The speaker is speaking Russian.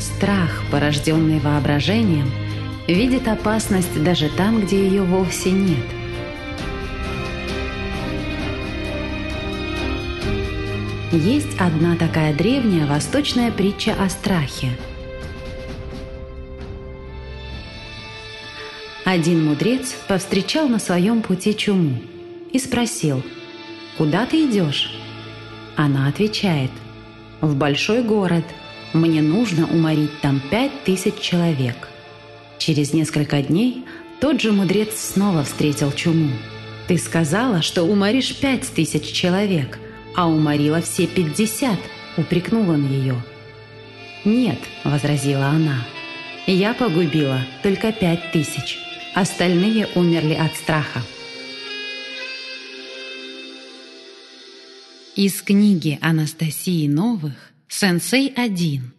страх, порожденный воображением, видит опасность даже там, где ее вовсе нет. Есть одна такая древняя восточная притча о страхе. Один мудрец повстречал на своем пути чуму и спросил, «Куда ты идешь?» Она отвечает, «В большой город. Мне нужно уморить там пять тысяч человек». Через несколько дней тот же мудрец снова встретил чуму. «Ты сказала, что уморишь пять тысяч человек, а уморила все пятьдесят», — упрекнул он ее. «Нет», — возразила она, — «я погубила только пять тысяч, остальные умерли от страха». Из книги Анастасии Новых «Сенсей 1»